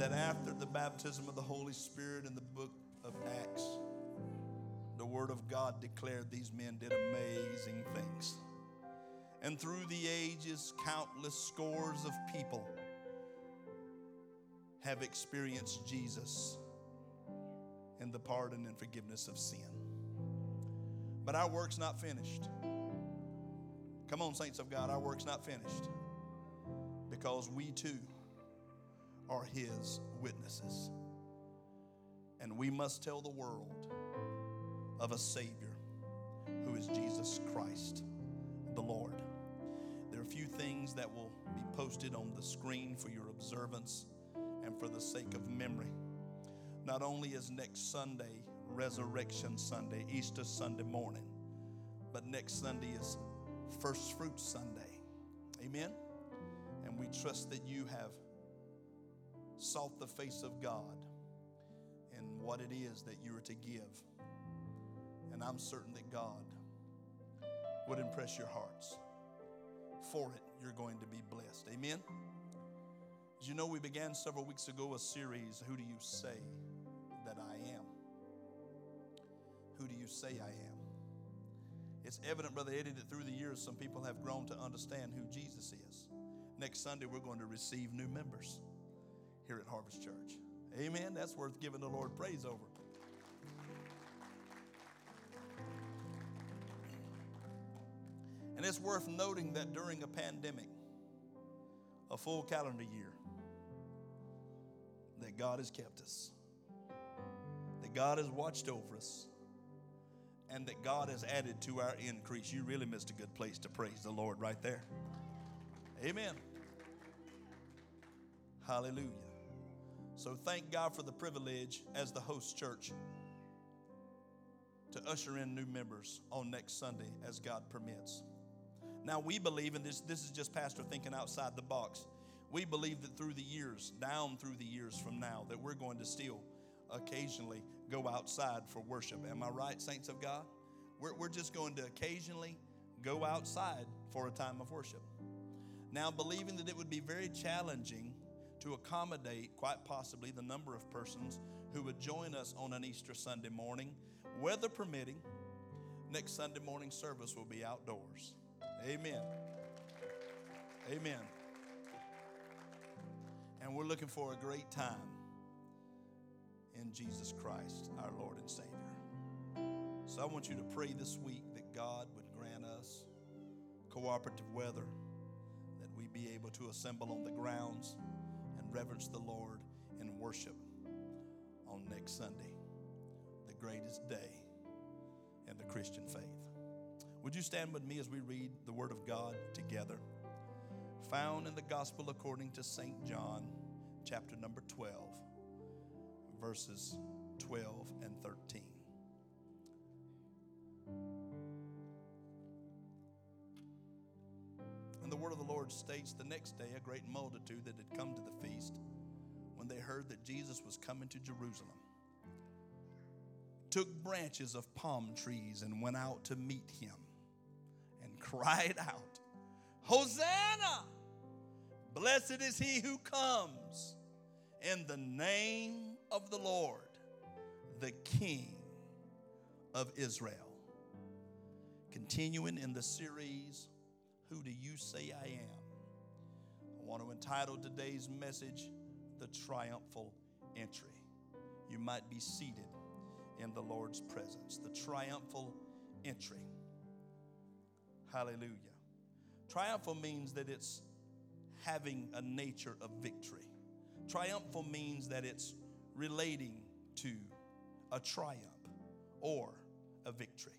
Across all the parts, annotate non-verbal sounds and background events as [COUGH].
that after the baptism of the Holy Spirit in the book of Acts, the Word of God declared these men did amazing things. And through the ages, countless scores of people have experienced Jesus and the pardon and forgiveness of sin. But our work's not finished. Come on, saints of God, our work's not finished because we too are His witnesses. And we must tell the world of a Savior who is Jesus Christ, the Lord. There are a few things that will be posted on the screen for your observance and for the sake of memory. Not only is next Sunday Resurrection Sunday, Easter Sunday morning, but next Sunday is First Fruit Sunday. Amen? And we trust that you have sought the face of God and what it is that you are to give. And I'm certain that God would impress your hearts. For it, you're going to be blessed. Amen? As you know, we began several weeks ago a series, Who Do You Say That I Am? Who do you say I am? It's evident, Brother Eddie, that through the years, some people have grown to understand who Jesus is. Next Sunday, we're going to receive new members here at Harvest Church. Amen. That's worth giving the Lord praise over. And it's worth noting that during a pandemic, a full calendar year, that God has kept us, that God has watched over us, and that God has added to our increase. You really missed a good place to praise the Lord right there. Amen. Hallelujah. So thank God for the privilege as the host church to usher in new members on next Sunday as God permits. Now we believe, and this, this is just Pastor thinking outside the box, we believe that through the years, down through the years from now, that we're going to still occasionally go outside for worship. Am I right, saints of God? We're, we're just going to occasionally go outside for a time of worship. Now, believing that it would be very challenging to accommodate, quite possibly, the number of persons who would join us on an Easter Sunday morning, weather permitting, next Sunday morning service will be outdoors. Amen. Amen. And we're looking for a great time in Jesus Christ, our Lord and Savior. So I want you to pray this week that God would grant us cooperative weather, that we be able to assemble on the grounds reverence the Lord in worship on next Sunday, the greatest day in the Christian faith. Would you stand with me as we read the Word of God together? Found in the Gospel according to St. John, chapter number 12 verses 12 and 13. Lord states the next day, a great multitude that had come to the feast, when they heard that Jesus was coming to Jerusalem, took branches of palm trees and went out to meet him and [LAUGHS] cried out, Hosanna! Blessed is he who comes in the name of the Lord, the King of Israel. Continuing in the series, Who Do You Say I Am? Want to entitle today's message, The Triumphal Entry. You might be seated in the Lord's presence. The triumphal entry. Hallelujah. Triumphal means that it's having a nature of victory. Triumphal means that it's relating to a triumph or a victory.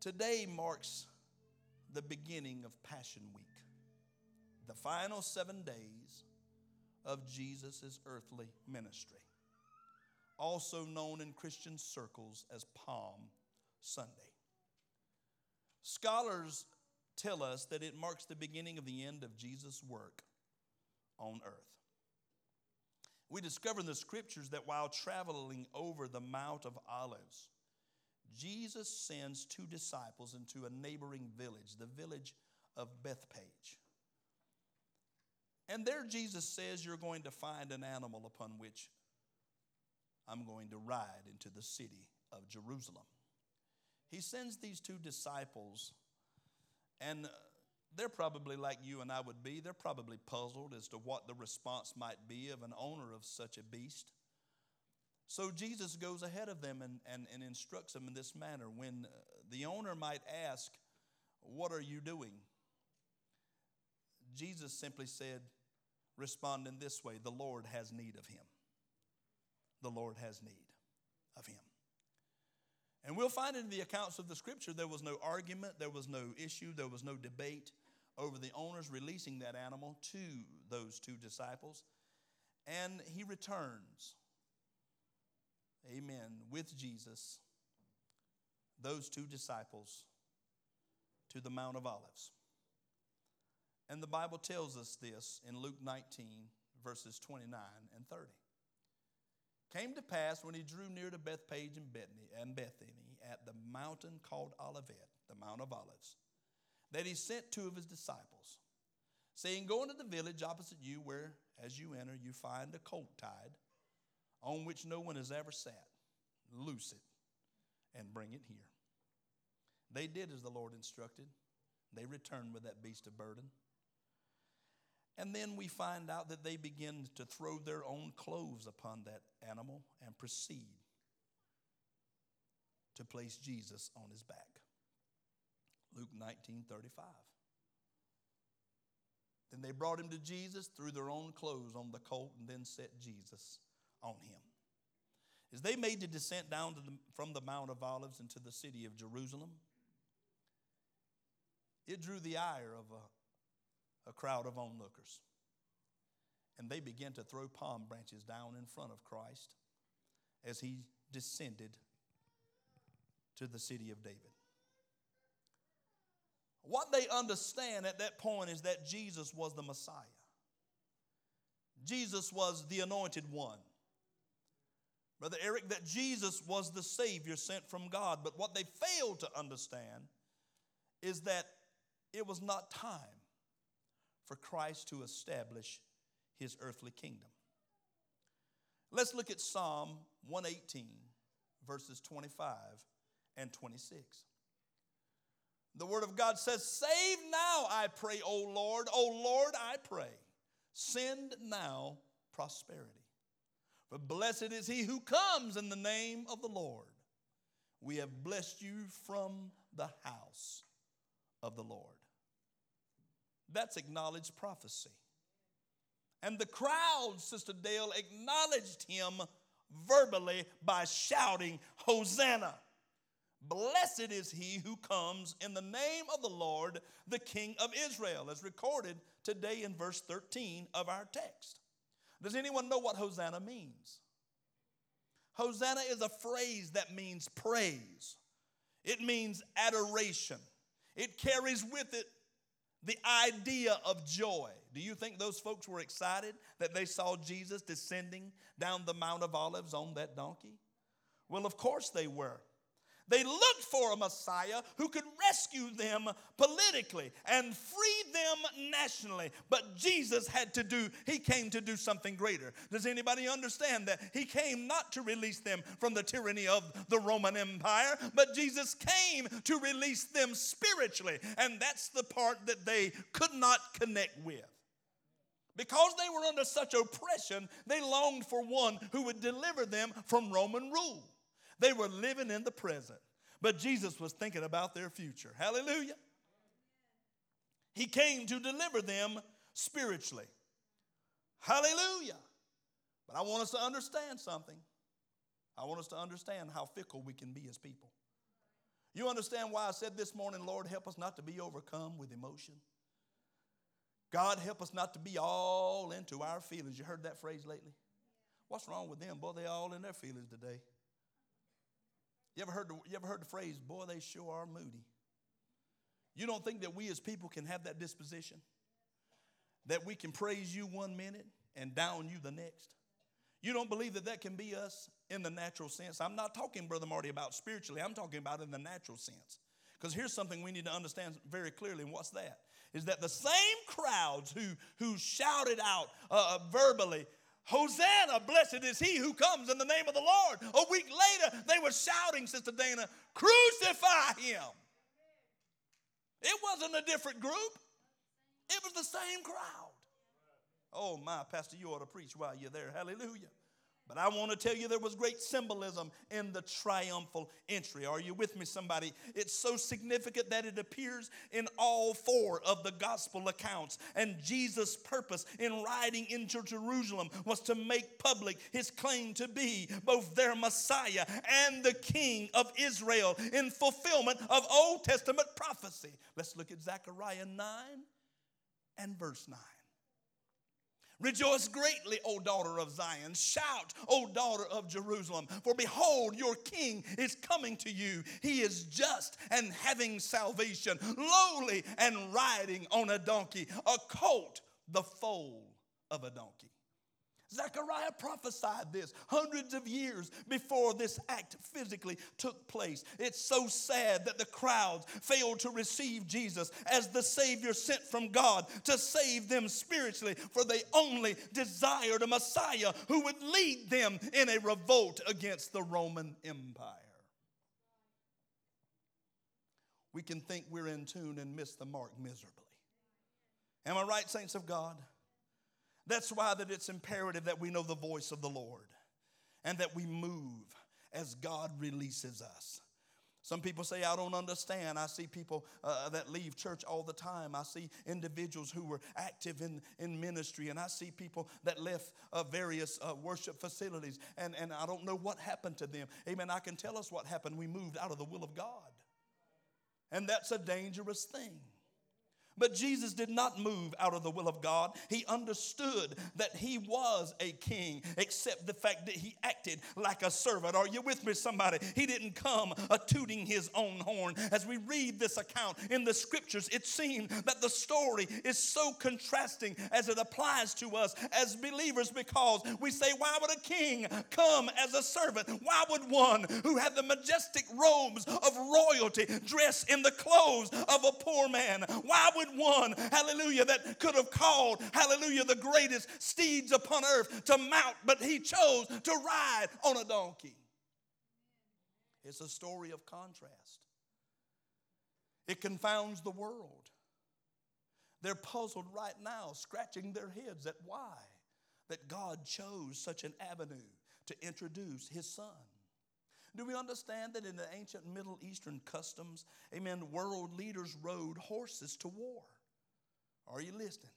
Today marks the beginning of Passion Week, the final seven days of Jesus' earthly ministry, also known in Christian circles as Palm Sunday. Scholars tell us that it marks the beginning of the end of Jesus' work on earth. We discover in the scriptures that while traveling over the Mount of Olives, Jesus sends two disciples into a neighboring village, the village of Bethphage. And there Jesus says, You're going to find an animal upon which I'm going to ride into the city of Jerusalem. He sends these two disciples, and uh, they're probably like you and I would be. They're probably puzzled as to what the response might be of an owner of such a beast. So Jesus goes ahead of them and, and, and instructs them in this manner. When uh, the owner might ask, What are you doing? Jesus simply said, respond in this way The Lord has need of him. The Lord has need of him. And we'll find in the accounts of the scripture there was no argument, there was no issue, there was no debate over the owners releasing that animal to those two disciples. And he returns, amen, with Jesus, those two disciples to the Mount of Olives. And the Bible tells us this in Luke 19, verses 29 and 30. Came to pass when he drew near to Bethphage and Bethany and Bethany at the mountain called Olivet, the Mount of Olives, that he sent two of his disciples, saying, Go into the village opposite you, where as you enter you find a colt tied, on which no one has ever sat. Loose it and bring it here. They did as the Lord instructed. They returned with that beast of burden. And then we find out that they begin to throw their own clothes upon that animal and proceed to place Jesus on his back. Luke 19 35. Then they brought him to Jesus, threw their own clothes on the colt, and then set Jesus on him. As they made the descent down the, from the Mount of Olives into the city of Jerusalem, it drew the ire of a a crowd of onlookers. And they began to throw palm branches down in front of Christ as he descended to the city of David. What they understand at that point is that Jesus was the Messiah. Jesus was the anointed one. Brother Eric, that Jesus was the Savior sent from God. But what they failed to understand is that it was not time for Christ to establish his earthly kingdom. Let's look at Psalm 118, verses 25 and 26. The Word of God says, Save now, I pray, O Lord. O Lord, I pray. Send now prosperity. For blessed is he who comes in the name of the Lord. We have blessed you from the house of the Lord. That's acknowledged prophecy. And the crowd, Sister Dale, acknowledged him verbally by shouting, Hosanna! Blessed is he who comes in the name of the Lord, the King of Israel, as recorded today in verse 13 of our text. Does anyone know what Hosanna means? Hosanna is a phrase that means praise, it means adoration, it carries with it the idea of joy. Do you think those folks were excited that they saw Jesus descending down the Mount of Olives on that donkey? Well, of course they were. They looked for a Messiah who could rescue them politically and free them nationally. But Jesus had to do, he came to do something greater. Does anybody understand that? He came not to release them from the tyranny of the Roman Empire, but Jesus came to release them spiritually. And that's the part that they could not connect with. Because they were under such oppression, they longed for one who would deliver them from Roman rule. They were living in the present, but Jesus was thinking about their future. Hallelujah. He came to deliver them spiritually. Hallelujah. But I want us to understand something. I want us to understand how fickle we can be as people. You understand why I said this morning, Lord, help us not to be overcome with emotion? God, help us not to be all into our feelings. You heard that phrase lately? What's wrong with them? Boy, they all in their feelings today. You ever heard the, you ever heard the phrase, boy, they sure are moody? You don't think that we as people can have that disposition? That we can praise you one minute and down you the next? You don't believe that that can be us in the natural sense? I'm not talking, Brother Marty, about spiritually. I'm talking about in the natural sense. Because here's something we need to understand very clearly, and what's that? is that the same crowds who, who shouted out uh, verbally, Hosanna, blessed is he who comes in the name of the Lord. A week later, they were shouting, Sister Dana, crucify him. It wasn't a different group, it was the same crowd. Oh, my, Pastor, you ought to preach while you're there. Hallelujah. But I want to tell you there was great symbolism in the triumphal entry. Are you with me, somebody? It's so significant that it appears in all four of the gospel accounts. And Jesus' purpose in riding into Jerusalem was to make public his claim to be both their Messiah and the King of Israel in fulfillment of Old Testament prophecy. Let's look at Zechariah 9 and verse 9. Rejoice greatly, O daughter of Zion. Shout, O daughter of Jerusalem. For behold, your king is coming to you. He is just and having salvation, lowly and riding on a donkey, a colt, the foal of a donkey. Zechariah prophesied this hundreds of years before this act physically took place. It's so sad that the crowds failed to receive Jesus as the Savior sent from God to save them spiritually, for they only desired a Messiah who would lead them in a revolt against the Roman Empire. We can think we're in tune and miss the mark miserably. Am I right, saints of God? That's why that it's imperative that we know the voice of the Lord and that we move as God releases us. Some people say, I don't understand. I see people uh, that leave church all the time. I see individuals who were active in, in ministry, and I see people that left uh, various uh, worship facilities, and, and I don't know what happened to them. Amen. I can tell us what happened. We moved out of the will of God. And that's a dangerous thing. But Jesus did not move out of the will of God. He understood that he was a king, except the fact that he acted like a servant. Are you with me, somebody? He didn't come a tooting his own horn. As we read this account in the scriptures, it seems that the story is so contrasting as it applies to us as believers because we say, Why would a king come as a servant? Why would one who had the majestic robes of royalty dress in the clothes of a poor man? Why would one, hallelujah, that could have called, hallelujah, the greatest steeds upon earth to mount, but he chose to ride on a donkey. It's a story of contrast. It confounds the world. They're puzzled right now, scratching their heads at why that God chose such an avenue to introduce his son. Do we understand that in the ancient Middle Eastern customs, amen, world leaders rode horses to war? Are you listening?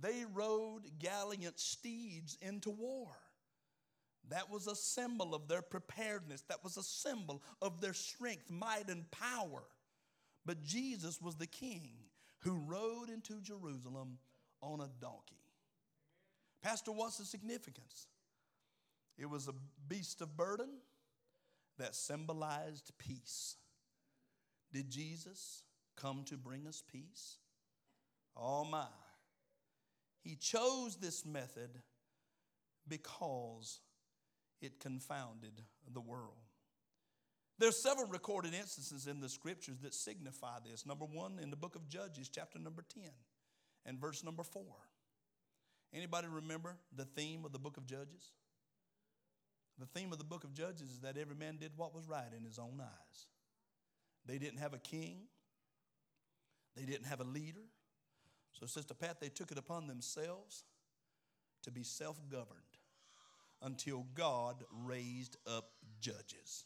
They rode gallant steeds into war. That was a symbol of their preparedness. That was a symbol of their strength, might, and power. But Jesus was the king who rode into Jerusalem on a donkey. Pastor, what's the significance? It was a beast of burden that symbolized peace. Did Jesus come to bring us peace? Oh my. He chose this method because it confounded the world. There's several recorded instances in the scriptures that signify this. Number one, in the book of Judges, chapter number 10 and verse number 4. Anybody remember the theme of the book of Judges? The theme of the book of Judges is that every man did what was right in his own eyes. They didn't have a king, they didn't have a leader. So, Sister Pat, they took it upon themselves to be self governed until God raised up judges.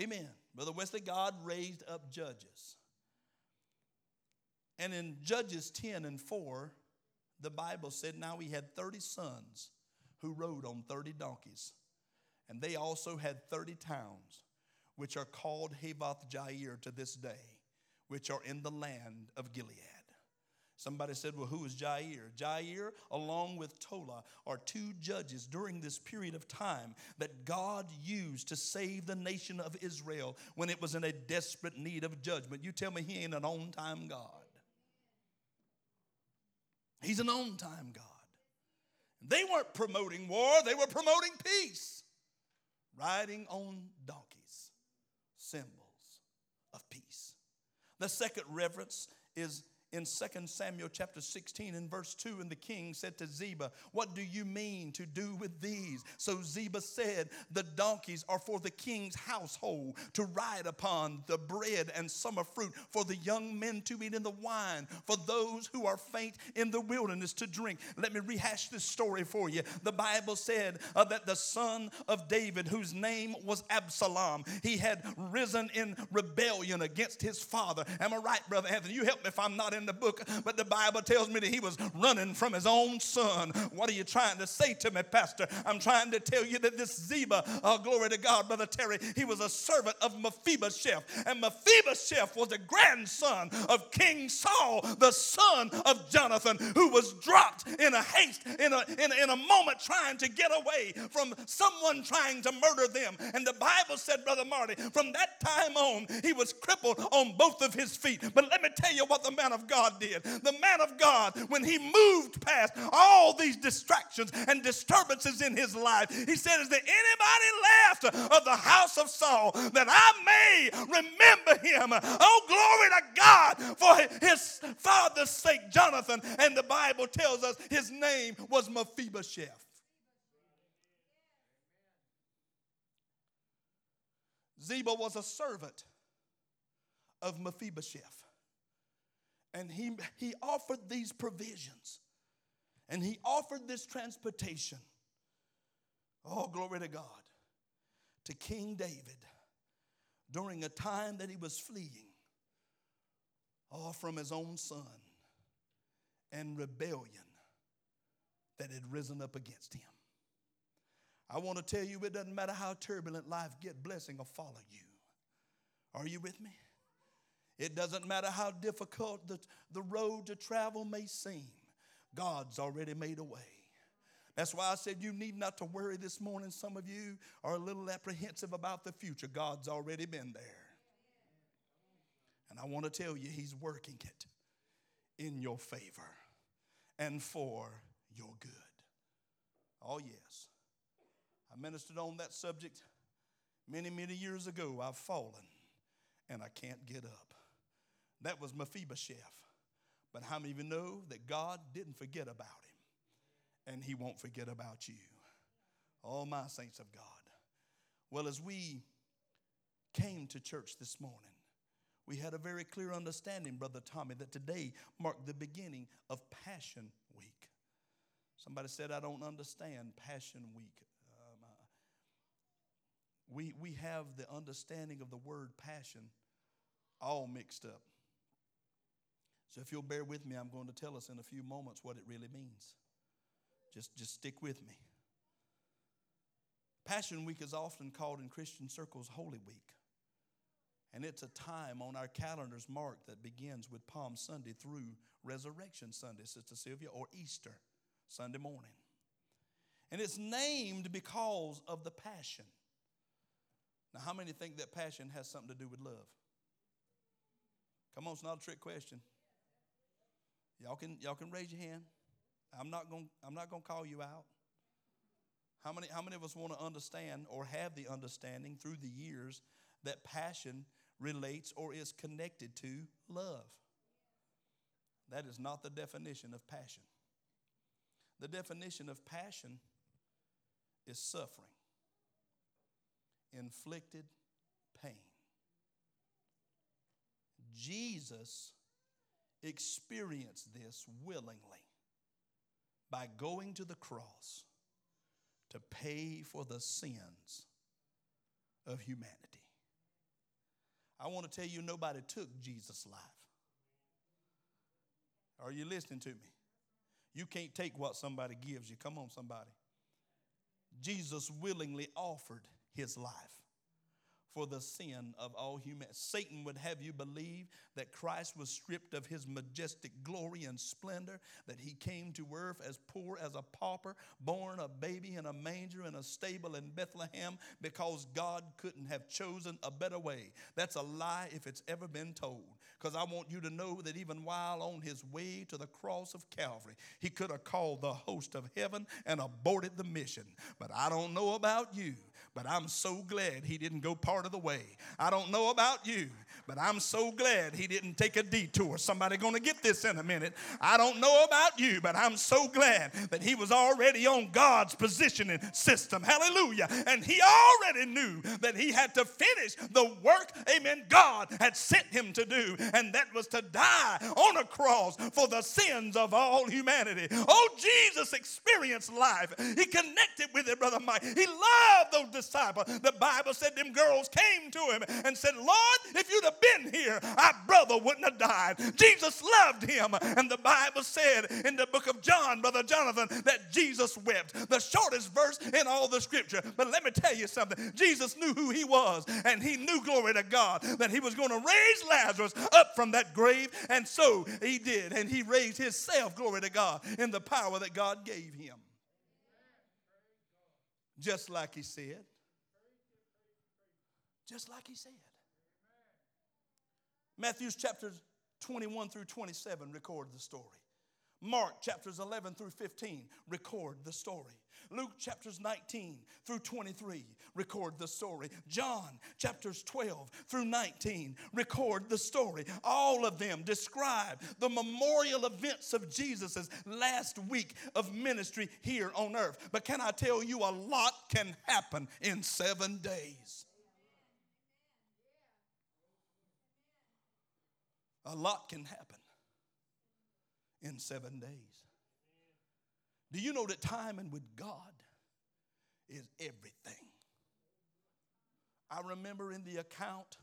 Amen. Brother Wesley, God raised up judges. And in Judges 10 and 4, the Bible said now he had 30 sons who rode on 30 donkeys. And they also had 30 towns, which are called Havoth Jair to this day, which are in the land of Gilead. Somebody said, Well, who is Jair? Jair, along with Tola, are two judges during this period of time that God used to save the nation of Israel when it was in a desperate need of judgment. You tell me he ain't an on time God. He's an on time God. They weren't promoting war, they were promoting peace. Riding on donkeys, symbols of peace. The second reference is in 2 Samuel chapter 16 and verse 2, and the king said to Ziba, What do you mean to do with these? So Ziba said, The donkeys are for the king's household to ride upon, the bread and summer fruit for the young men to eat, and the wine for those who are faint in the wilderness to drink. Let me rehash this story for you. The Bible said uh, that the son of David, whose name was Absalom, he had risen in rebellion against his father. Am I right, Brother Anthony? You help me if I'm not in the book, but the Bible tells me that he was running from his own son. What are you trying to say to me, Pastor? I'm trying to tell you that this Ziba, oh, glory to God, Brother Terry, he was a servant of Mephibosheth. And Mephibosheth was the grandson of King Saul, the son of Jonathan, who was dropped in a haste, in a, in a, in a moment trying to get away from someone trying to murder them. And the Bible said, Brother Marty, from that time on, he was crippled on both of his feet. But let me tell you what the man of God did. The man of God, when he moved past all these distractions and disturbances in his life, he said, Is there anybody left of the house of Saul that I may remember him? Oh, glory to God for his father's sake, Jonathan. And the Bible tells us his name was Mephibosheth. Ziba was a servant of Mephibosheth. And he, he offered these provisions. And he offered this transportation. Oh, glory to God. To King David during a time that he was fleeing all from his own son and rebellion that had risen up against him. I want to tell you it doesn't matter how turbulent life get, blessing will follow you. Are you with me? It doesn't matter how difficult the, the road to travel may seem, God's already made a way. That's why I said you need not to worry this morning. Some of you are a little apprehensive about the future. God's already been there. And I want to tell you, He's working it in your favor and for your good. Oh, yes. I ministered on that subject many, many years ago. I've fallen and I can't get up. That was Mephibosheth. But how many of you know that God didn't forget about him and he won't forget about you? All my saints of God. Well, as we came to church this morning, we had a very clear understanding, Brother Tommy, that today marked the beginning of Passion Week. Somebody said, I don't understand Passion Week. Um, uh, we, we have the understanding of the word passion all mixed up. So if you'll bear with me, I'm going to tell us in a few moments what it really means. Just, just stick with me. Passion Week is often called in Christian circles Holy Week. And it's a time on our calendars marked that begins with Palm Sunday through Resurrection Sunday, Sister Sylvia, or Easter Sunday morning. And it's named because of the passion. Now, how many think that passion has something to do with love? Come on, it's not a trick question. Y'all can, y'all can raise your hand. I'm not going I'm not going to call you out. How many, how many of us want to understand or have the understanding through the years that passion relates or is connected to love? That is not the definition of passion. The definition of passion is suffering, inflicted pain. Jesus experienced this willingly by going to the cross to pay for the sins of humanity. I want to tell you, nobody took Jesus' life. Are you listening to me? You can't take what somebody gives you. Come on, somebody. Jesus willingly offered his life for the sin of all humanity. Satan would have you believe that Christ was stripped of his majestic glory and splendor, that he came to earth as poor as a pauper, born a baby in a manger in a stable in Bethlehem because God couldn't have chosen a better way. That's a lie if it's ever been told. Because I want you to know that even while on his way to the cross of Calvary, he could have called the host of heaven and aborted the mission. But I don't know about you, but I'm so glad he didn't go part of the way. I don't know about you, but I'm so glad he didn't take a detour. Somebody going to get this in a minute. I don't know about you, but I'm so glad that he was already on God's positioning system. Hallelujah. And he already knew that he had to finish the work, amen, God had sent him to do, and that was to die on a cross for the sins of all humanity. Oh, Jesus experienced life. He connected with it, Brother Mike. He loved those disciples. The Bible said them girls came to him and said, Lord, if you'd have been here, our brother wouldn't have died. Jesus loved him. And the Bible said in the book of John, Brother Jonathan, that Jesus wept. The shortest verse in all the scripture. But let me tell you something. Jesus knew who he was, and he knew, glory to God, that he was going to raise Lazarus up from that grave. And so he did. And he raised himself, glory to God, in the power that God gave him. Just like he said. Just like he said. Matthew's chapters 21 through 27 record the story. Mark chapters 11 through 15 record the story. Luke chapters 19 through 23 record the story. John chapters 12 through 19 record the story. All of them describe the memorial events of Jesus' last week of ministry here on earth. But can I tell you, a lot can happen in seven days. A lot can happen in seven days. Do you know that timing with God is everything? I remember in the account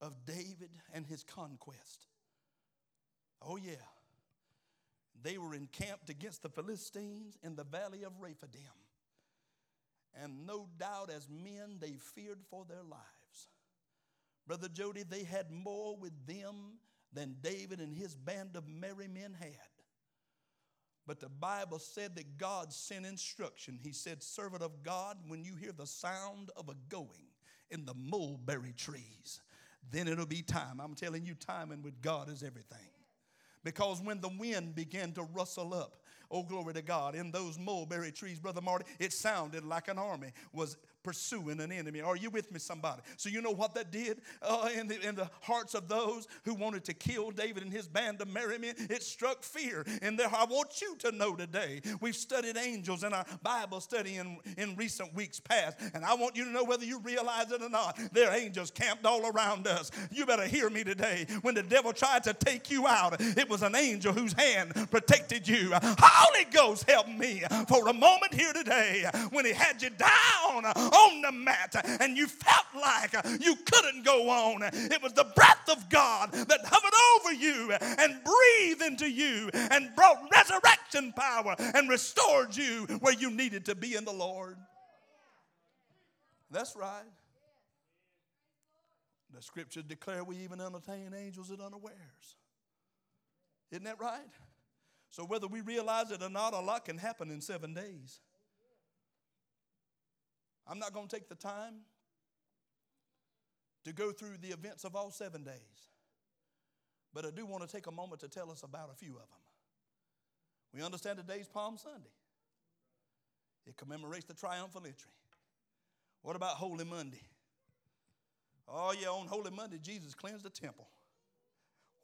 of David and his conquest. Oh, yeah. They were encamped against the Philistines in the valley of Rephidim. And no doubt, as men, they feared for their lives. Brother Jody, they had more with them than David and his band of merry men had. But the Bible said that God sent instruction. He said, Servant of God, when you hear the sound of a going in the mulberry trees, then it'll be time. I'm telling you, timing with God is everything. Because when the wind began to rustle up, oh glory to God, in those mulberry trees, Brother Marty, it sounded like an army was pursuing an enemy. Are you with me, somebody? So you know what that did uh, in, the, in the hearts of those who wanted to kill David and his band of merry men? It struck fear in there. I want you to know today, we've studied angels in our Bible study in, in recent weeks past, and I want you to know whether you realize it or not, there are angels camped all around us. You better hear me today. When the devil tried to take you out, it was an angel whose hand protected you. Holy Ghost, help me for a moment here today when he had you down on the mat and you felt like you couldn't go on. It was the breath of God that hovered over you and breathed into you and brought resurrection power and restored you where you needed to be in the Lord. That's right. The scriptures declare we even entertain angels at unawares. Isn't that right? So, whether we realize it or not, a lot can happen in seven days. I'm not going to take the time to go through the events of all seven days, but I do want to take a moment to tell us about a few of them. We understand today's Palm Sunday, it commemorates the triumphal entry. What about Holy Monday? Oh, yeah, on Holy Monday, Jesus cleansed the temple.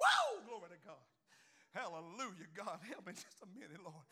Whoa, glory to God. Hallelujah. God, help me [LAUGHS] just a minute, Lord.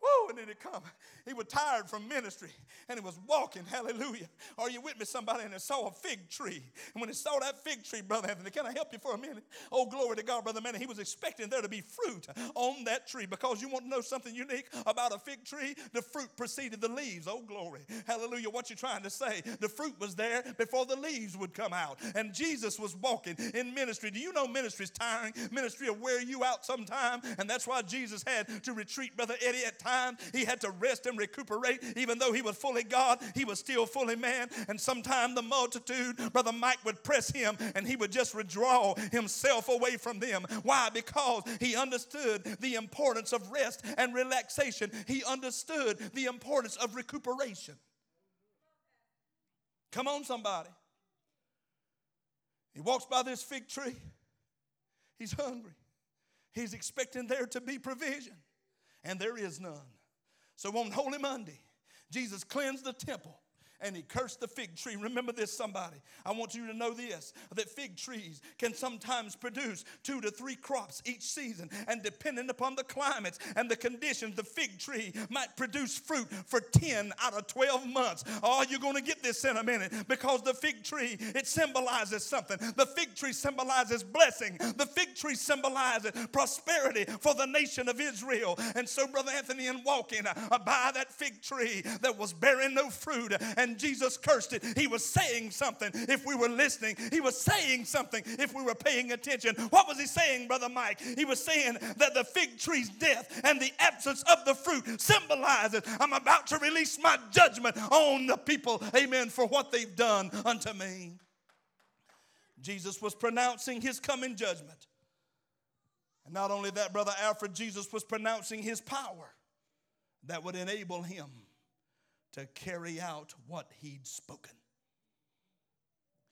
Woo, and then he come. He was tired from ministry and he was walking. Hallelujah. Are you with me, somebody? And he saw a fig tree. And when he saw that fig tree, Brother Anthony, can I help you for a minute? Oh, glory to God, Brother Man. He was expecting there to be fruit on that tree because you want to know something unique about a fig tree? The fruit preceded the leaves. Oh, glory. Hallelujah. What you trying to say? The fruit was there before the leaves would come out. And Jesus was walking in ministry. Do you know ministry is tiring? Ministry will wear you out sometime. And that's why Jesus had to retreat, Brother Eddie, at times time. He had to rest and recuperate. Even though he was fully God, he was still fully man. And sometimes the multitude, Brother Mike, would press him and he would just withdraw himself away from them. Why? Because he understood the importance of rest and relaxation, he understood the importance of recuperation. Come on, somebody. He walks by this fig tree. He's hungry. He's expecting there to be provision and there is none. So on Holy Monday, Jesus cleansed the temple and he cursed the fig tree. Remember this, somebody. I want you to know this that fig trees can sometimes produce two to three crops each season. And depending upon the climates and the conditions, the fig tree might produce fruit for 10 out of 12 months. Oh, you're going to get this in a minute because the fig tree, it symbolizes something. The fig tree symbolizes blessing, the fig tree symbolizes prosperity for the nation of Israel. And so, Brother Anthony, in walking uh, by that fig tree that was bearing no fruit, and Jesus cursed it. He was saying something if we were listening. He was saying something if we were paying attention. What was he saying, Brother Mike? He was saying that the fig tree's death and the absence of the fruit symbolizes I'm about to release my judgment on the people, amen, for what they've done unto me. Jesus was pronouncing his coming judgment. And not only that, Brother Alfred, Jesus was pronouncing his power that would enable him to carry out what he'd spoken.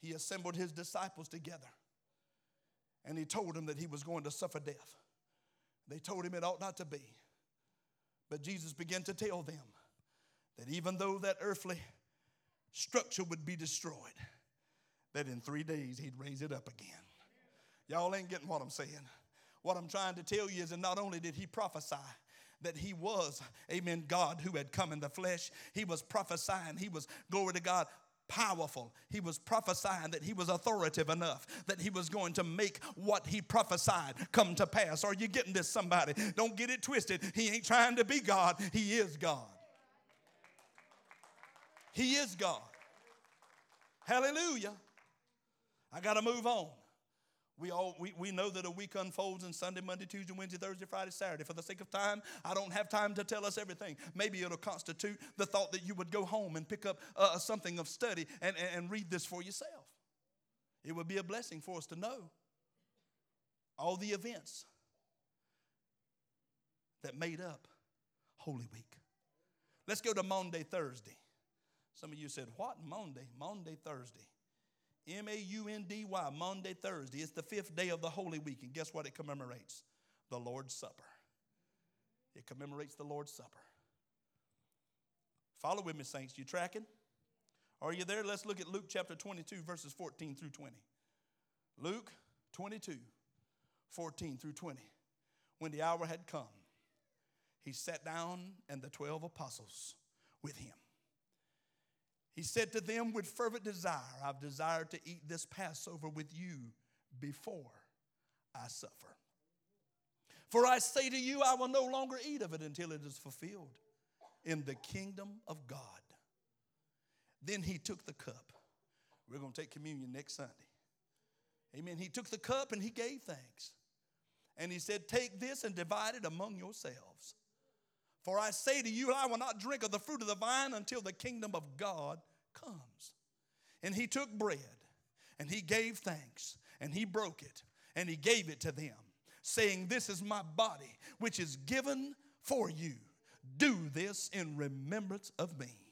He assembled his disciples together and he told them that he was going to suffer death. They told him it ought not to be. But Jesus began to tell them that even though that earthly structure would be destroyed, that in three days he'd raise it up again. Y'all ain't getting what I'm saying. What I'm trying to tell you is that not only did he prophesy, that he was, amen, God who had come in the flesh. He was prophesying, he was, glory to God, powerful. He was prophesying that he was authoritative enough that he was going to make what he prophesied come to pass. Are you getting this, somebody? Don't get it twisted. He ain't trying to be God, he is God. He is God. Hallelujah. I got to move on. We, all, we, we know that a week unfolds in Sunday, Monday, Tuesday, Wednesday, Thursday, Friday, Saturday. For the sake of time, I don't have time to tell us everything. Maybe it'll constitute the thought that you would go home and pick up uh, something of study and, and, and read this for yourself. It would be a blessing for us to know all the events that made up Holy Week. Let's go to Maundy, Thursday. Some of you said, What? Monday? Maundy, Thursday. M A U N D Y, Maundy, Thursday. It's the fifth day of the Holy Week. And guess what it commemorates? The Lord's Supper. It commemorates the Lord's Supper. Follow with me, saints. You tracking? Are you there? Let's look at Luke chapter 22, verses 14 through 20. Luke 22, 14 through 20. When the hour had come, he sat down and the 12 apostles with him. He said to them with fervent desire, I've desired to eat this Passover with you before I suffer. For I say to you, I will no longer eat of it until it is fulfilled in the kingdom of God. Then he took the cup. We're going to take communion next Sunday. Amen. He took the cup and he gave thanks. And he said, Take this and divide it among yourselves. For I say to you, I will not drink of the fruit of the vine until the kingdom of God comes. And he took bread and he gave thanks and he broke it and he gave it to them, saying, This is my body, which is given for you. Do this in remembrance of me.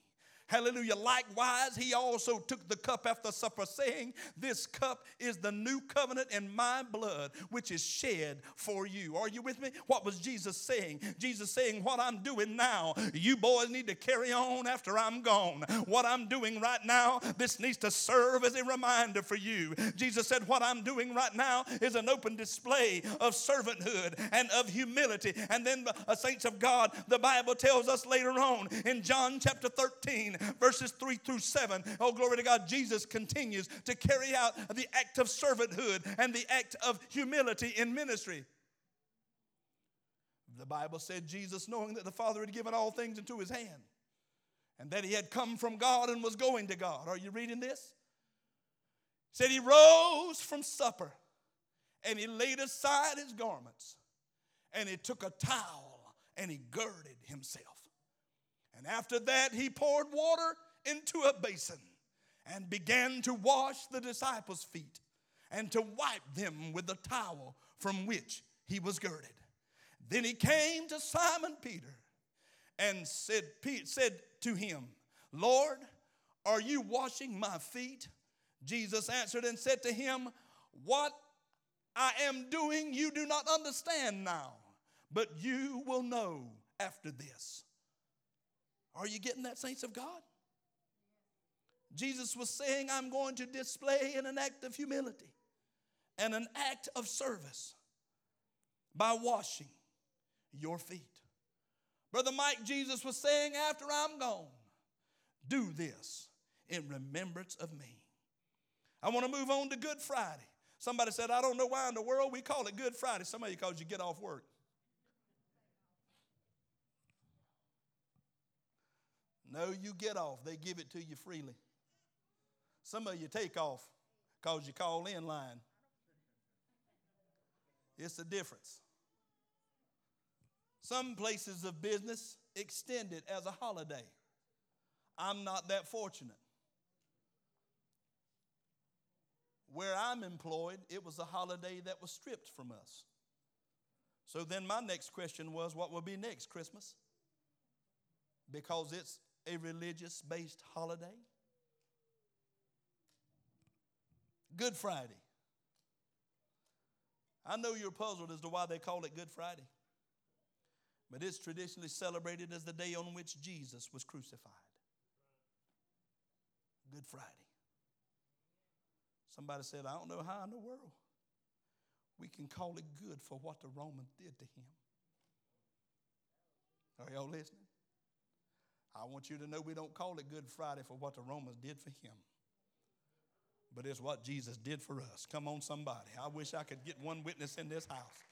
Hallelujah. Likewise, he also took the cup after supper, saying, This cup is the new covenant in my blood, which is shed for you. Are you with me? What was Jesus saying? Jesus saying, What I'm doing now, you boys need to carry on after I'm gone. What I'm doing right now, this needs to serve as a reminder for you. Jesus said, What I'm doing right now is an open display of servanthood and of humility. And then, uh, saints of God, the Bible tells us later on in John chapter 13, verses 3 through 7. Oh, glory to God. Jesus continues to carry out the act of servanthood and the act of humility in ministry. The Bible said Jesus, knowing that the Father had given all things into his hand and that he had come from God and was going to God. Are you reading this? Said he rose from supper and he laid aside his garments and he took a towel and he girded himself. And after that, he poured water into a basin and began to wash the disciples' feet and to wipe them with the towel from which he was girded. Then he came to Simon Peter and said, said to him, Lord, are you washing my feet? Jesus answered and said to him, What I am doing you do not understand now, but you will know after this. Are you getting that, saints of God? Jesus was saying, I'm going to display in an act of humility and an act of service by washing your feet. Brother Mike, Jesus was saying, after I'm gone, do this in remembrance of me. I want to move on to Good Friday. Somebody said, I don't know why in the world we call it Good Friday. Somebody calls you get off work. No, you get off. They give it to you freely. Some of you take off because you call in line. It's the difference. Some places of business extend it as a holiday. I'm not that fortunate. Where I'm employed, it was a holiday that was stripped from us. So then my next question was what will be next Christmas? Because it's a religious based holiday. Good Friday. I know you're puzzled as to why they call it Good Friday, but it's traditionally celebrated as the day on which Jesus was crucified. Good Friday. Somebody said, I don't know how in the world we can call it good for what the Romans did to him. Are y'all listening? I want you to know we don't call it Good Friday for what the Romans did for him, but it's what Jesus did for us. Come on, somebody. I wish I could get one witness in this house.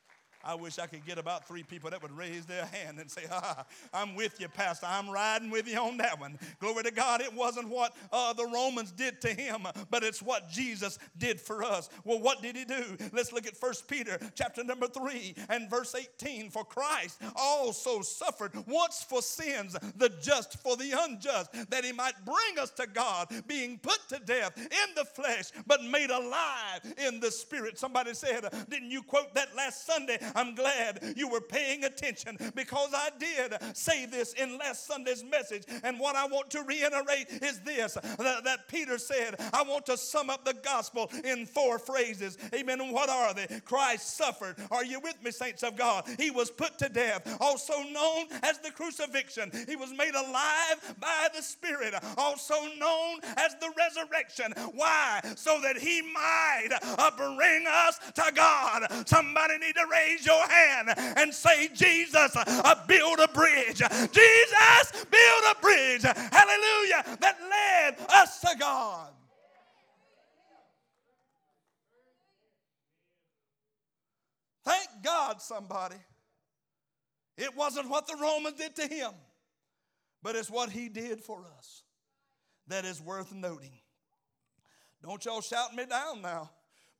I wish I could get about three people that would raise their hand and say, ah, I'm with you, Pastor. I'm riding with you on that one. Glory to God. It wasn't what uh, the Romans did to him, but it's what Jesus did for us. Well, what did he do? Let's look at First Peter chapter number 3 and verse 18. For Christ also suffered once for sins, the just for the unjust, that he might bring us to God, being put to death in the flesh, but made alive in the spirit. Somebody said, Didn't you quote that last Sunday? I'm glad you were paying attention because I did say this in last Sunday's message. And what I want to reiterate is this that, that Peter said, I want to sum up the gospel in four phrases. Amen. What are they? Christ suffered. Are you with me, saints of God? He was put to death, also known as the crucifixion. He was made alive by the Spirit, also known as the resurrection. Why? So that he might bring us to God. Somebody need to raise your hand and say, Jesus, uh, build a bridge. Jesus, build a bridge. Hallelujah. That led us to God. Thank God, somebody. It wasn't what the Romans did to him, but it's what he did for us that is worth noting. Don't y'all shout me down now.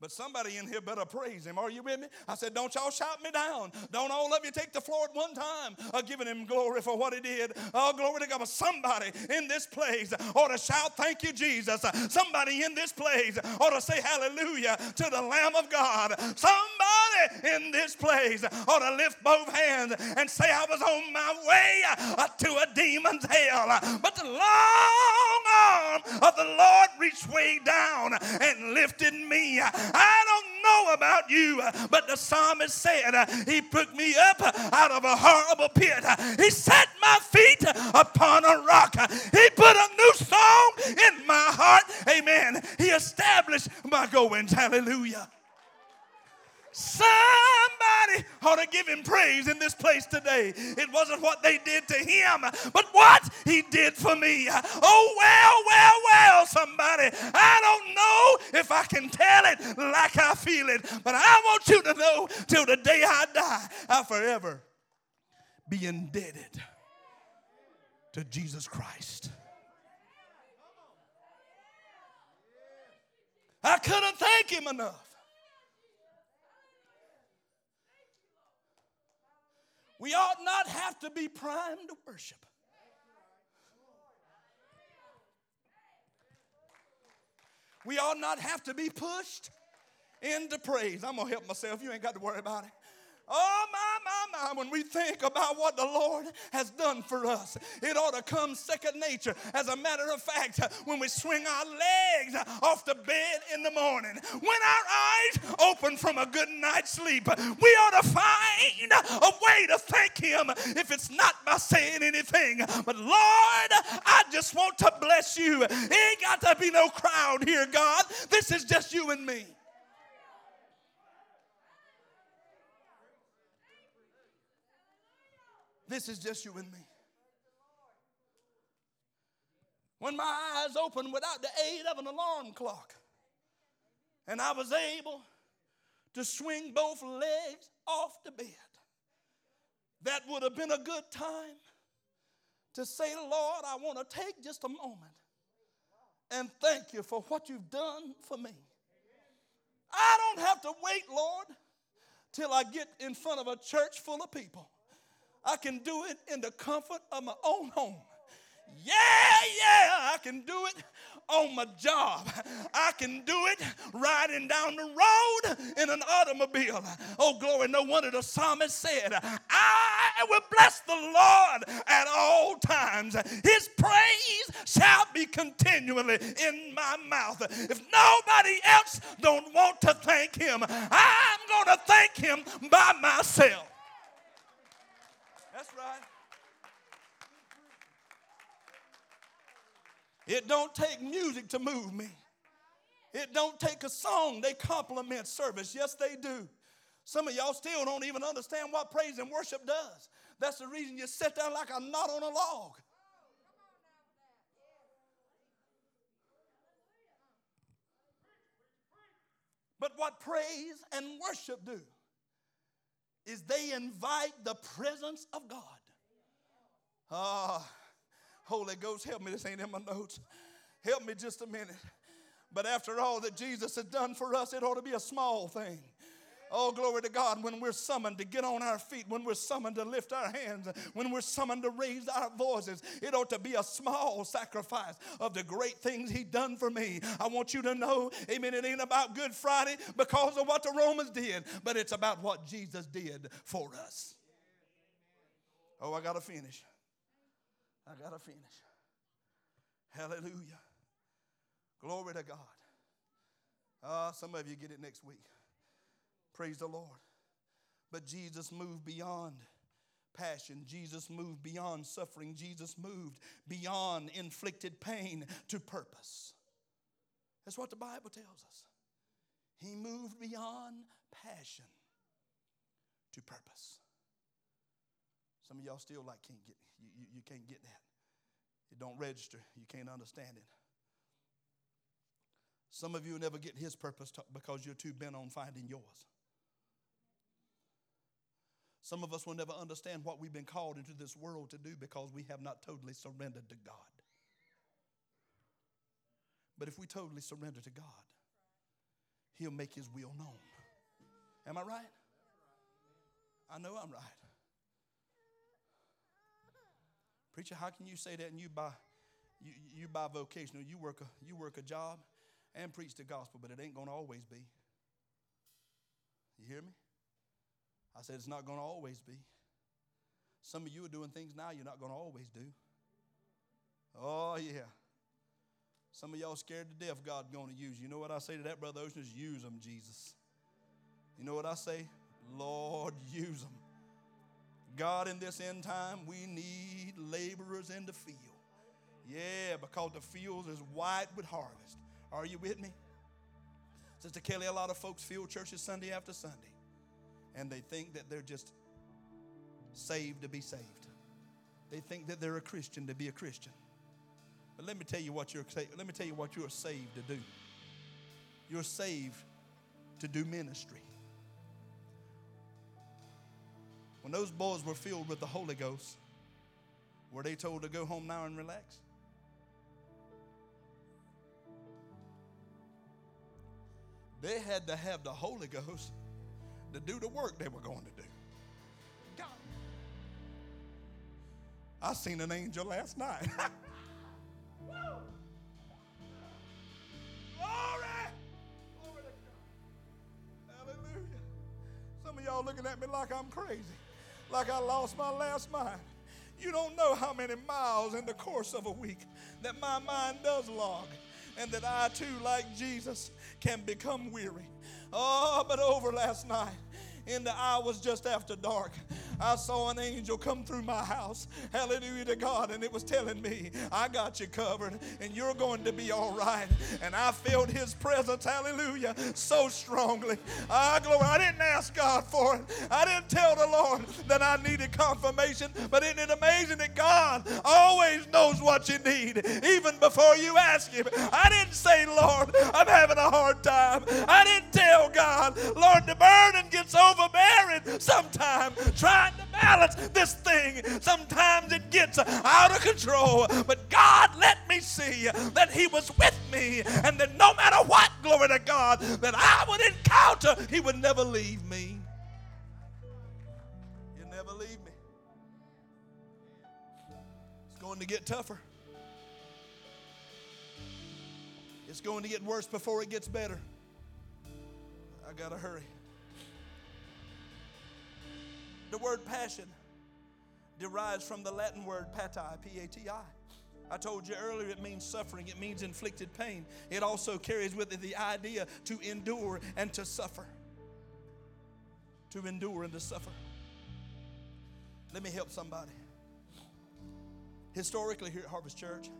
But somebody in here better praise him. Are you with me? I said, Don't y'all shout me down. Don't all of you take the floor at one time, uh, giving him glory for what he did. Oh, glory to God. But somebody in this place ought to shout, Thank you, Jesus. Somebody in this place ought to say hallelujah to the Lamb of God. Somebody in this place ought to lift both hands and say, I was on my way uh, to a demon's hell. But the long arm of the Lord reached way down and lifted me. I don't know about you, but the psalmist said, He put me up out of a horrible pit. He set my feet upon a rock. He put a new song in my heart. Amen. He established my goings. Hallelujah. Somebody ought to give him praise in this place today. It wasn't what they did to him, but what he did for me. Oh, well, well, well, somebody. I don't know if I can tell it like I feel it, but I want you to know till the day I die, I'll forever be indebted to Jesus Christ. I couldn't thank him enough. We ought not have to be primed to worship. We ought not have to be pushed into praise. I'm going to help myself. You ain't got to worry about it. Oh, my, my, my, when we think about what the Lord has done for us, it ought to come second nature. As a matter of fact, when we swing our legs off the bed in the morning, when our eyes open from a good night's sleep, we ought to find a way to thank Him if it's not by saying anything. But Lord, I just want to bless you. It ain't got to be no crowd here, God. This is just you and me. This is just you and me. When my eyes opened without the aid of an alarm clock, and I was able to swing both legs off the bed, that would have been a good time to say, Lord, I want to take just a moment and thank you for what you've done for me. I don't have to wait, Lord, till I get in front of a church full of people. I can do it in the comfort of my own home. Yeah, yeah, I can do it on my job. I can do it riding down the road in an automobile. Oh, glory. No wonder the psalmist said, I will bless the Lord at all times. His praise shall be continually in my mouth. If nobody else don't want to thank him, I'm going to thank him by myself. That's right. It don't take music to move me. It don't take a song. They complement service. Yes, they do. Some of y'all still don't even understand what praise and worship does. That's the reason you sit there like a knot on a log. But what praise and worship do is they invite the presence of God. Ah, Holy Ghost, help me. This ain't in my notes. Help me just a minute. But after all that Jesus has done for us, it ought to be a small thing. Oh, glory to God, when we're summoned to get on our feet, when we're summoned to lift our hands, when we're summoned to raise our voices, it ought to be a small sacrifice of the great things He done for me. I want you to know, amen, it ain't about Good Friday because of what the Romans did, but it's about what Jesus did for us. Oh, I got to finish. I got to finish. Hallelujah. Glory to God. Uh, some of you get it next week. Praise the Lord. But Jesus moved beyond passion. Jesus moved beyond suffering. Jesus moved beyond inflicted pain to purpose. That's what the Bible tells us. He moved beyond passion to purpose. Some of y'all still like can't get you, you, you can't get that. It don't register. You can't understand it. Some of you never get his purpose because you're too bent on finding yours. Some of us will never understand what we've been called into this world to do because we have not totally surrendered to God. But if we totally surrender to God, He'll make His will known. Am I right? I know I'm right. Preacher, how can you say that and you buy you, you bivocational, you work a you work a job and preach the gospel, but it ain't gonna always be. You hear me? I said, it's not going to always be. Some of you are doing things now you're not going to always do. Oh, yeah. Some of y'all scared to death God's going to use you. Know what I say to that, Brother Ocean? Is use them, Jesus. You know what I say? Lord, use them. God, in this end time, we need laborers in the field. Yeah, because the field is white with harvest. Are you with me? Sister Kelly, a lot of folks field churches Sunday after Sunday and they think that they're just saved to be saved. They think that they're a Christian to be a Christian. But let me tell you what you're let me tell you what you're saved to do. You're saved to do ministry. When those boys were filled with the Holy Ghost, were they told to go home now and relax? They had to have the Holy Ghost to do the work they were going to do. God. I seen an angel last night. [LAUGHS] Glory! Glory to God. Hallelujah. Some of y'all looking at me like I'm crazy, like I lost my last mind. You don't know how many miles in the course of a week that my mind does log, and that I too, like Jesus, can become weary. Oh, but over last night, in the hours just after dark, I saw an angel come through my house. Hallelujah to God. And it was telling me, I got you covered and you're going to be all right. And I felt his presence, hallelujah, so strongly. I glory. I didn't ask God for it. I didn't tell the Lord that I needed confirmation. But isn't it amazing that God always knows what you need, even before you ask Him? I didn't say, Lord, I'm having a hard time. I didn't tell God, Lord, the burden gets overbearing sometimes. Try trying to balance this thing. Sometimes it gets out of control. But God let me see that He was with me and that no matter what, glory to God, that I would encounter, He would never leave me. He'll never leave me. It's going to get tougher. It's going to get worse before it gets better. I got to hurry. The word passion derives from the Latin word pati, P A T I. I told you earlier it means suffering, it means inflicted pain. It also carries with it the idea to endure and to suffer. To endure and to suffer. Let me help somebody. Historically, here at Harvest Church,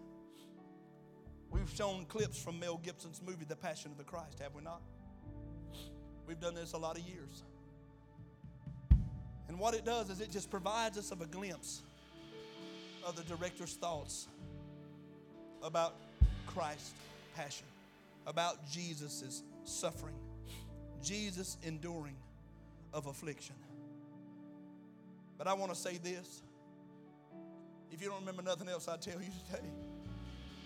we've shown clips from Mel Gibson's movie, The Passion of the Christ, have we not? We've done this a lot of years. And what it does is it just provides us of a glimpse of the director's thoughts about Christ's passion, about Jesus' suffering, Jesus' enduring of affliction. But I want to say this. If you don't remember nothing else I tell you today,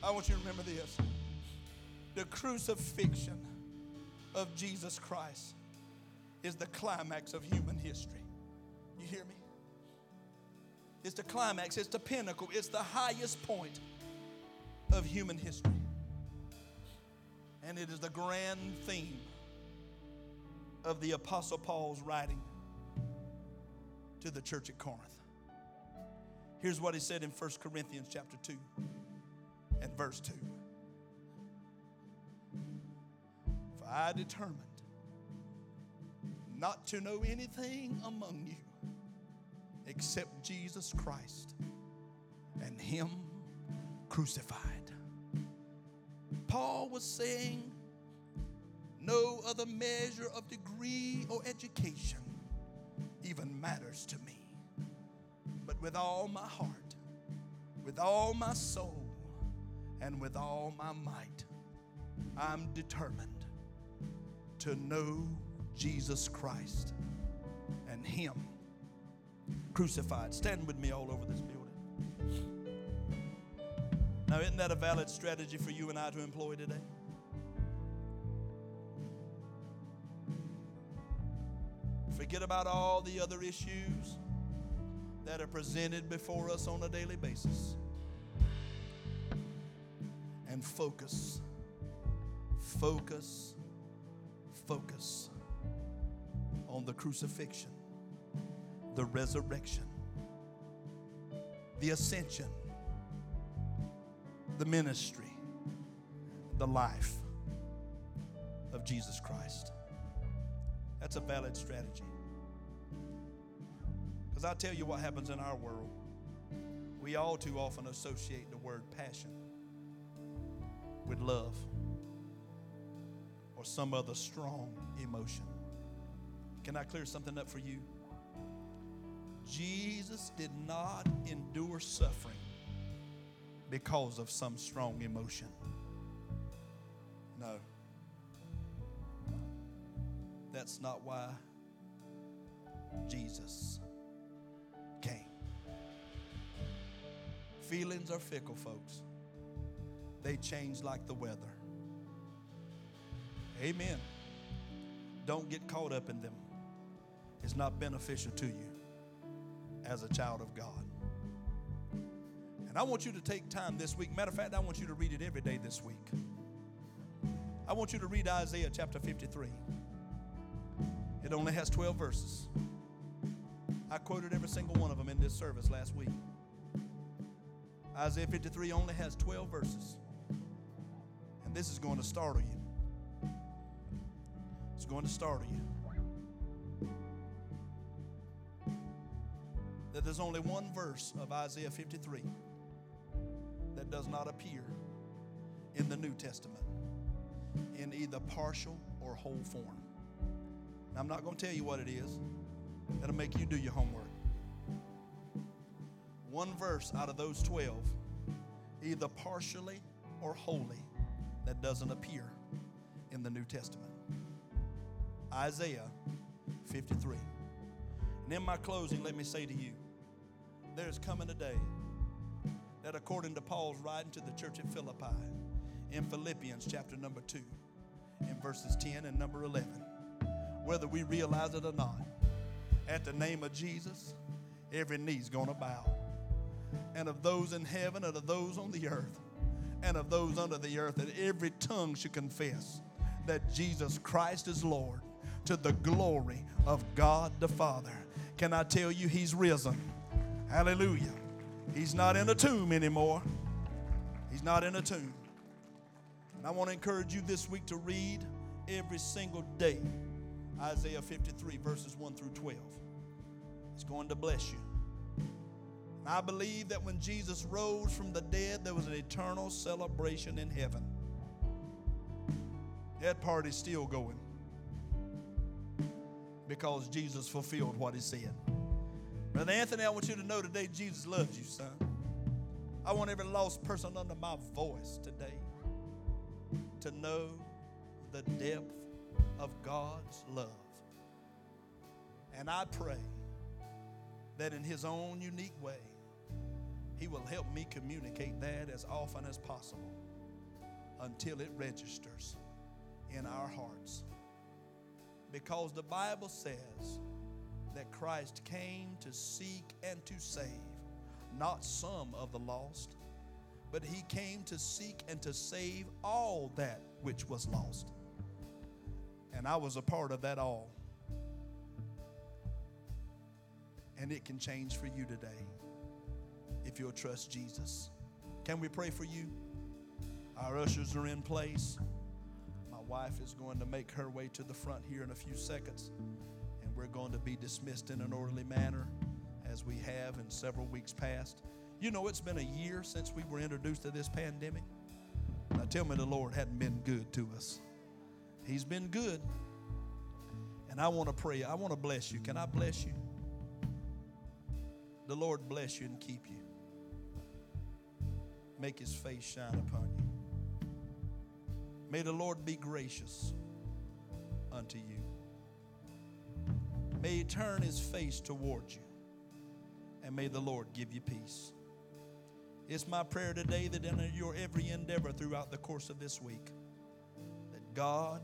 I want you to remember this. The crucifixion of Jesus Christ is the climax of human history. You hear me? It's the climax, it's the pinnacle, it's the highest point of human history. And it is the grand theme of the Apostle Paul's writing to the church at Corinth. Here's what he said in 1 Corinthians chapter 2 and verse 2. For I determined not to know anything among you except Jesus Christ and Him crucified. Paul was saying, No other measure of degree or education even matters to me. But with all my heart, with all my soul, and with all my might, I'm determined to know Jesus Christ and Him crucified. Stand with me all over this building. Now, isn't that a valid strategy for you and I to employ today? Forget about all the other issues that are presented before us on a daily basis and focus, focus, focus on the crucifixion the resurrection, the ascension, the ministry, the life of Jesus Christ. That's a valid strategy. Because I'll tell you what happens in our world. We all too often associate the word passion with love or some other strong emotion. Can I clear something up for you? Jesus did not endure suffering because of some strong emotion. No. That's not why Jesus came. Feelings are fickle, folks. They change like the weather. Amen. Don't get caught up in them. It's not beneficial to you as a child of God. And I want you to take time this week. Matter of fact, I want you to read it every day this week. I want you to read Isaiah chapter 53. It only has 12 verses. I quoted every single one of them in this service last week. Isaiah 53 only has 12 verses. And this is going to startle you. It's going to startle you. There's only one verse of Isaiah 53 that does not appear in the New Testament in either partial or whole form. Now, I'm not going to tell you what it is, that'll make you do your homework. One verse out of those 12, either partially or wholly, that doesn't appear in the New Testament. Isaiah 53. And in my closing, let me say to you there's coming a day that, according to Paul's writing to the church at Philippi, in Philippians chapter number 2, in verses 10 and number 11. Whether we realize it or not, at the name of Jesus, every knee's going to bow. And of those in heaven, and of those on the earth, and of those under the earth, that every tongue should confess that Jesus Christ is Lord to the glory of God the Father. Can I tell you, He's risen? Hallelujah. He's not in a tomb anymore. He's not in a tomb. And I want to encourage you this week to read every single day Isaiah 53, verses 1 through 12. It's going to bless you. And I believe that when Jesus rose from the dead, there was an eternal celebration in heaven. That party's still going because Jesus fulfilled what he said. Brother Anthony, I want you to know today Jesus loves you, son. I want every lost person under my voice today to know the depth of God's love. And I pray that in His own unique way, He will help me communicate that as often as possible until it registers in our hearts. Because the Bible says that Christ came to seek and to save not some of the lost, but he came to seek and to save all that which was lost. And I was a part of that all. And it can change for you today if you'll trust Jesus. Can we pray for you? Our ushers are in place. My wife is going to make her way to the front here in a few seconds, we're going to be dismissed in an orderly manner as we have in several weeks past. You know, it's been a year since we were introduced to this pandemic. Now, tell me the Lord hadn't been good to us. He's been good. And I want to pray. I want to bless you. Can I bless you? The Lord bless you and keep you. Make his face shine upon you. May the Lord be gracious unto you. May he turn his face towards you. And may the Lord give you peace. It's my prayer today that in your every endeavor throughout the course of this week, that God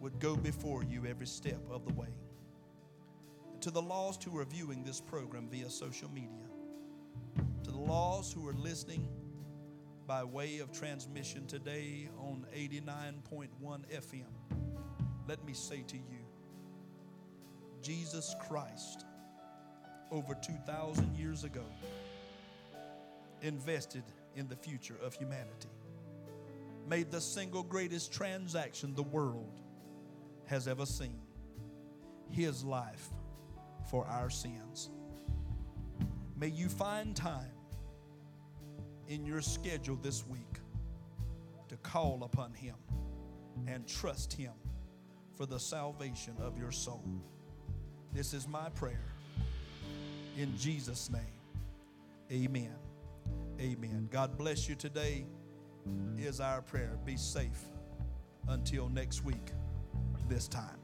would go before you every step of the way. to the lost who are viewing this program via social media, to the lost who are listening by way of transmission today on 89.1 FM, let me say to you Jesus Christ, over 2,000 years ago, invested in the future of humanity, made the single greatest transaction the world has ever seen his life for our sins. May you find time in your schedule this week to call upon him and trust him for the salvation of your soul. This is my prayer. In Jesus' name, amen. Amen. God bless you today, is our prayer. Be safe until next week, this time.